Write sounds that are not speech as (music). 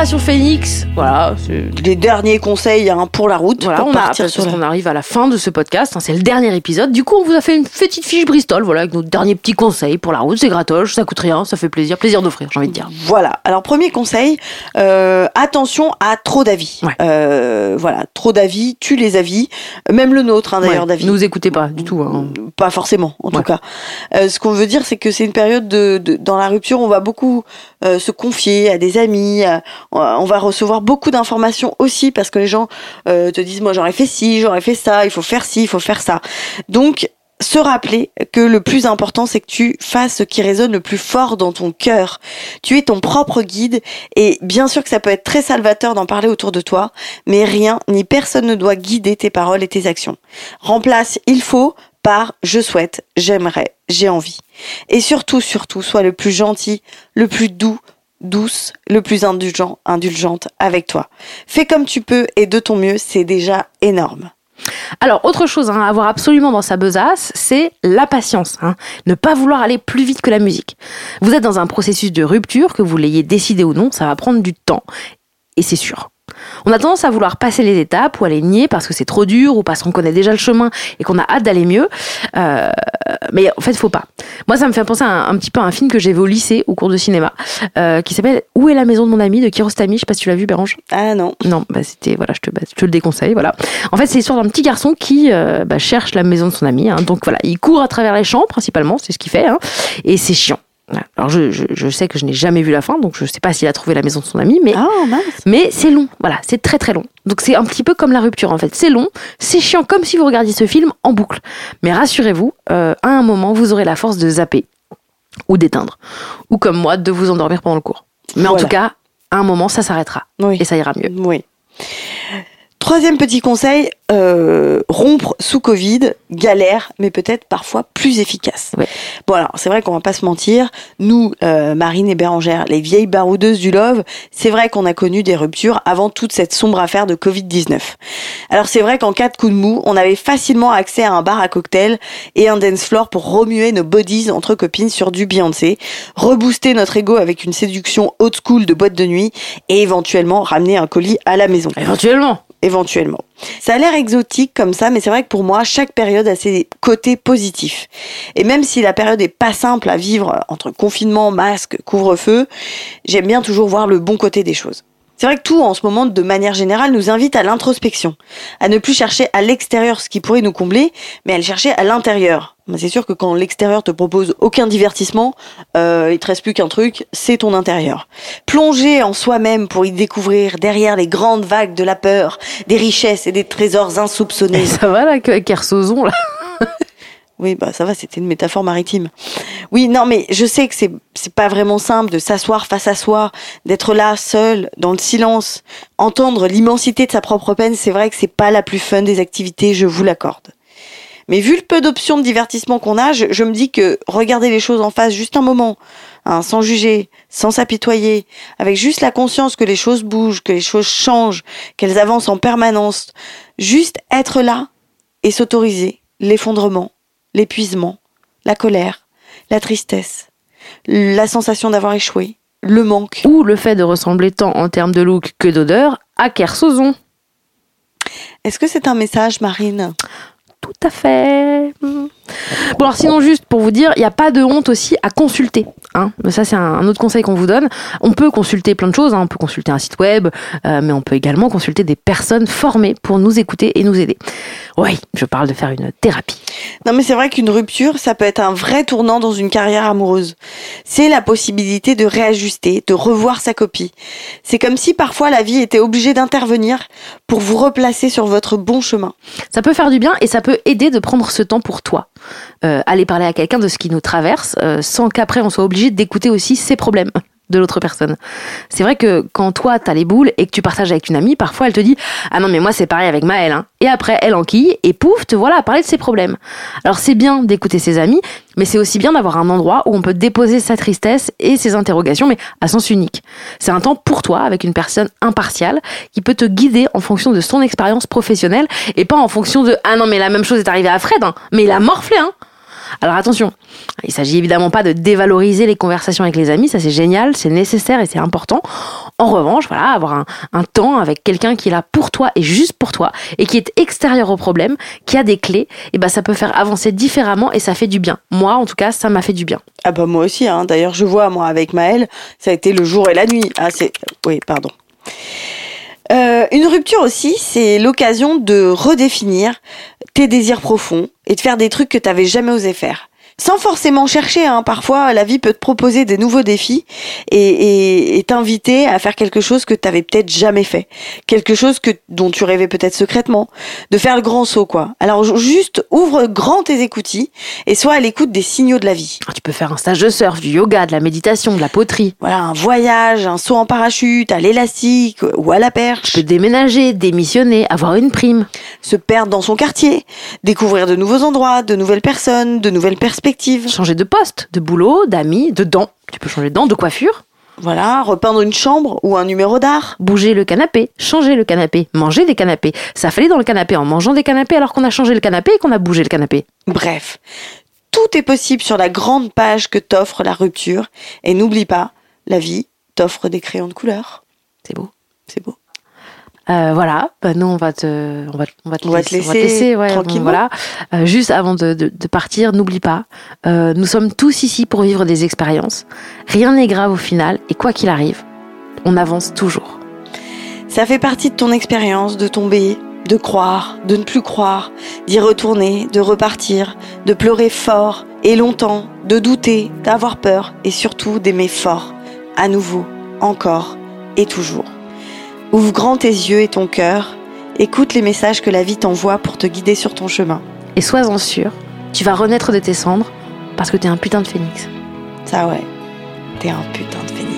Opération Phoenix, voilà, Les derniers conseils hein, pour la route. voilà, pour on, partir sur la- arrive à la fin de ce podcast, hein, c'est le dernier épisode. Du coup, on vous a fait une petite fiche Bristol, voilà, avec nos derniers petits conseils pour la route. C'est gratoche, ça coûte rien, ça fait plaisir, plaisir d'offrir, j'ai envie de dire. Voilà. Alors premier conseil, euh, attention à trop d'avis. Ouais. Euh, voilà, trop d'avis tue les avis, même le nôtre hein, d'ailleurs Ouais, d'avis. Nous écoutez pas du tout. hein. Pas forcément, en Ouais. tout cas. Euh, ce qu'on veut dire, c'est que c'est une période de, de- dans la rupture, on va beaucoup euh, se confier à des amis. à- on va recevoir beaucoup d'informations aussi parce que les gens euh, te disent, moi j'aurais fait ci, j'aurais fait ça, il faut faire ci, il faut faire ça. Donc se rappeler que le plus important, c'est que tu fasses ce qui résonne le plus fort dans ton cœur. Tu es ton propre guide et bien sûr que ça peut être très salvateur d'en parler autour de toi, mais rien ni personne ne doit guider tes paroles et tes actions. Remplace il faut par je souhaite, j'aimerais, j'ai envie. Et surtout, surtout, sois le plus gentil, le plus doux, douce, le plus indulgent, indulgente avec toi. Fais comme tu peux et de ton mieux, c'est déjà énorme. Alors, autre chose hein, à avoir absolument dans sa besace, c'est la patience. hein. Ne pas vouloir aller plus vite que la musique. Vous êtes dans un processus de rupture, que vous l'ayez décidé ou non, ça va prendre du temps. Et c'est sûr. On a tendance à vouloir passer les étapes ou à les nier parce que c'est trop dur ou parce qu'on connaît déjà le chemin et qu'on a hâte d'aller mieux. Euh, mais en fait, faut pas. Moi, ça me fait penser à un, un petit peu à un film que j'ai vu au lycée, au cours de cinéma, euh, qui s'appelle Où est la maison de mon ami de Kiarostami. Je sais pas si tu l'as vu, Bérange. Ah non. Non, bah c'était voilà, je te, bah, je te le déconseille, voilà. En fait, c'est l'histoire d'un petit garçon qui euh, bah, cherche la maison de son ami. hein. donc voilà, il court à travers les champs principalement, c'est ce qu'il fait, hein. et c'est chiant. Voilà. Alors je, je, je sais que je n'ai jamais vu la fin, donc je sais pas s'il a trouvé la maison de son ami, mais mince. mais c'est long. Voilà, c'est très très long. Donc c'est un petit peu comme la rupture en fait. C'est long, c'est chiant, comme si vous regardiez ce film en boucle. Mais rassurez-vous, euh, à un moment, vous aurez la force de zapper ou d'éteindre, ou comme moi, de vous endormir pendant le cours. Mais en tout cas, à un moment, ça s'arrêtera Oui. et ça ira mieux. Oui. Troisième petit conseil, euh, rompre sous Covid, galère, mais peut-être parfois plus efficace. Ouais. Bon alors, c'est vrai qu'on va pas se mentir, nous, euh, Marine et Bérangère, les vieilles baroudeuses du Love, c'est vrai qu'on a connu des ruptures avant toute cette sombre affaire de Covid-19. Alors c'est vrai qu'en cas de coup de mou, on avait facilement accès à un bar à cocktail et un dance floor pour remuer nos bodies entre copines sur du Beyoncé, rebooster notre ego avec une séduction old school de boîte de nuit et éventuellement ramener un colis à la maison Éventuellement. Éventuellement. Ça a l'air exotique comme ça, mais c'est vrai que pour moi, chaque période a ses côtés positifs. Et même si la période est pas simple à vivre entre confinement, masque, couvre-feu, j'aime bien toujours voir le bon côté des choses. C'est vrai que tout, en ce moment, de manière générale, nous invite à l'introspection, à ne plus chercher à l'extérieur ce qui pourrait nous combler, mais à le chercher à l'intérieur. C'est sûr que quand l'extérieur te propose aucun divertissement, euh, il te reste plus qu'un truc, c'est ton intérieur. Plonger en soi-même pour y découvrir derrière les grandes vagues de la peur, des richesses et des trésors insoupçonnés. (laughs) Ça va là, Kersozon là? Oui, bah ça va, c'était une métaphore maritime. Oui, non, mais je sais que c'est c'est pas vraiment simple de s'asseoir face à soi, d'être là seul, dans le silence, entendre l'immensité de sa propre peine. C'est vrai que c'est pas la plus fun des activités, je vous l'accorde. Mais vu le peu d'options de divertissement qu'on a, je, je me dis que regarder les choses en face juste un moment, hein, sans juger, sans s'apitoyer, avec juste la conscience que les choses bougent, que les choses changent, qu'elles avancent en permanence, juste être là et s'autoriser l'effondrement, l'épuisement, la colère, la tristesse, la sensation d'avoir échoué, le manque. Ou le fait de ressembler tant en termes de look que d'odeur à Kersozon. Est-ce que c'est un message, Marine? Tout à fait. Bon alors sinon juste pour vous dire, il n'y a pas de honte aussi à consulter. Hein. Ça c'est un, autre conseil qu'on vous donne. On peut consulter plein de choses, hein. on peut consulter un site web, euh, mais on peut également consulter des personnes formées pour nous écouter et nous aider. Oui, je parle de faire une thérapie. Non mais c'est vrai qu'une rupture, ça peut être un vrai tournant dans une carrière amoureuse. C'est la possibilité de réajuster, de revoir sa copie. C'est comme si parfois la vie était obligée d'intervenir pour vous replacer sur votre bon chemin. Ça peut faire du bien et ça peut aider de prendre ce temps pour toi. Euh, aller parler à quelqu'un de ce qui nous traverse euh, sans qu'après on soit obligé d'écouter aussi ses problèmes de l'autre personne. C'est vrai que quand toi t'as les boules et que tu partages avec une amie, parfois elle te dit ah non mais moi c'est pareil avec Maëlle hein. et après elle enquille et pouf te voilà à parler de ses problèmes. Alors c'est bien d'écouter ses amis, mais c'est aussi bien d'avoir un endroit où on peut déposer sa tristesse et ses interrogations, mais à sens unique. C'est un temps pour toi avec une personne impartiale qui peut te guider en fonction de son expérience professionnelle et pas en fonction de ah non mais la même chose est arrivée à Fred, hein. mais il a morflé hein. Alors attention, il s'agit évidemment pas de dévaloriser les conversations avec les amis, ça c'est génial, c'est nécessaire et c'est important. En revanche, voilà, avoir un, temps avec quelqu'un qui est là pour toi et juste pour toi et qui est extérieur au problème, qui a des clés, et ben ça peut faire avancer différemment et ça fait du bien. Moi, en tout cas, ça m'a fait du bien. Ah bah moi aussi, hein. d'ailleurs je vois moi avec Maëlle, ça a été le jour et la nuit. Ah c'est, oui, pardon. Euh, une rupture aussi, c'est l'occasion de redéfinir tes désirs profonds et de faire des trucs que tu n'avais jamais osé faire sans forcément chercher. Hein. Parfois, la vie peut te proposer des nouveaux défis et, t'inviter à faire quelque chose que tu avais peut-être jamais fait, quelque chose que dont tu rêvais peut-être secrètement, de faire le grand saut, quoi. Alors juste ouvre grand tes écoutilles et sois à l'écoute des signaux de la vie. Ah, tu peux faire un stage de surf, du yoga, de la méditation, de la poterie. Voilà, un voyage, un saut en parachute, à l'élastique ou à la perche. Tu peux déménager, démissionner, avoir une prime. Se perdre dans son quartier, découvrir de nouveaux endroits, de nouvelles personnes, de nouvelles perspectives Changer de poste, de boulot, d'amis, de dents. Tu peux changer de dents, de coiffure. Voilà, repeindre une chambre ou un numéro d'art. Bouger le canapé, changer le canapé, manger des canapés. Ça fallait dans le canapé en mangeant des canapés alors qu'on a changé le canapé et qu'on a bougé le canapé. Bref, tout est possible sur la grande page que t'offre la rupture. Et n'oublie pas, la vie t'offre des crayons de couleur. C'est beau. C'est beau. Euh, voilà, bah, nous on va te, on va, on va te, laisser, te laisser ouais, voilà. Euh, juste avant de, de, de partir, n'oublie pas, euh, nous sommes tous ici pour vivre des expériences. Rien n'est grave au final, et quoi qu'il arrive, on avance toujours. Ça fait partie de ton expérience de tomber, de croire, de ne plus croire, d'y retourner, de repartir, de pleurer fort et longtemps, de douter, d'avoir peur et surtout d'aimer fort, à nouveau, encore et toujours. Ouvre grand tes yeux et ton cœur, écoute les messages que la vie t'envoie pour te guider sur ton chemin. Et sois-en sûr, tu vas renaître de tes cendres parce que t'es un putain de phénix. Ça ouais, t'es un putain de phénix.